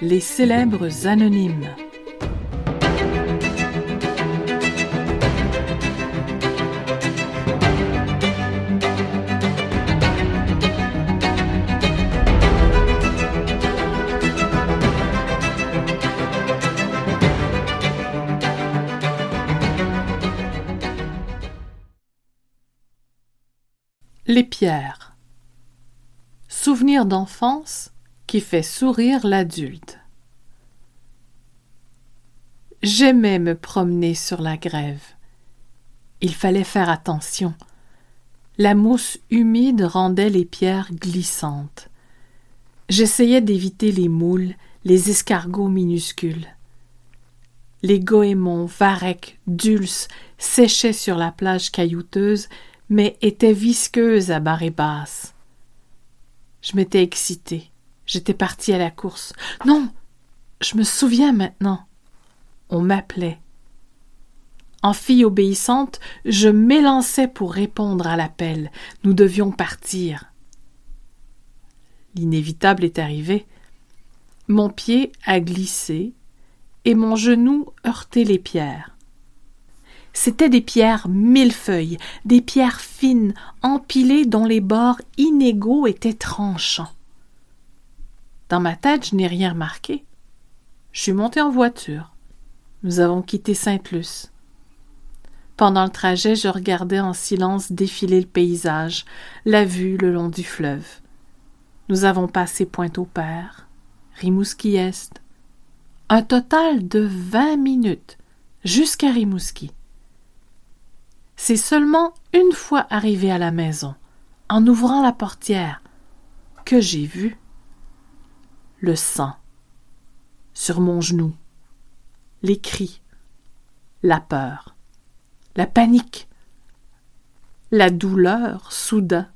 Les célèbres anonymes. Les pierres. Souvenir d'enfance qui fait sourire l'adulte. J'aimais me promener sur la grève. Il fallait faire attention. La mousse humide rendait les pierres glissantes. J'essayais d'éviter les moules, les escargots minuscules. Les goémons, varechs, dulces séchaient sur la plage caillouteuse mais était visqueuse à barre basse. Je m'étais excitée. J'étais partie à la course. Non, je me souviens maintenant. On m'appelait. En fille obéissante, je m'élançais pour répondre à l'appel. Nous devions partir. L'inévitable est arrivé. Mon pied a glissé et mon genou heurté les pierres. C'étaient des pierres millefeuilles, des pierres fines, empilées dont les bords inégaux étaient tranchants. Dans ma tête, je n'ai rien remarqué. Je suis monté en voiture. Nous avons quitté Sainte-Luce. Pendant le trajet, je regardais en silence défiler le paysage, la vue le long du fleuve. Nous avons passé Pointe-au-Père, Rimouski-Est. Un total de vingt minutes jusqu'à Rimouski. C'est seulement une fois arrivé à la maison, en ouvrant la portière, que j'ai vu le sang sur mon genou, les cris, la peur, la panique, la douleur soudain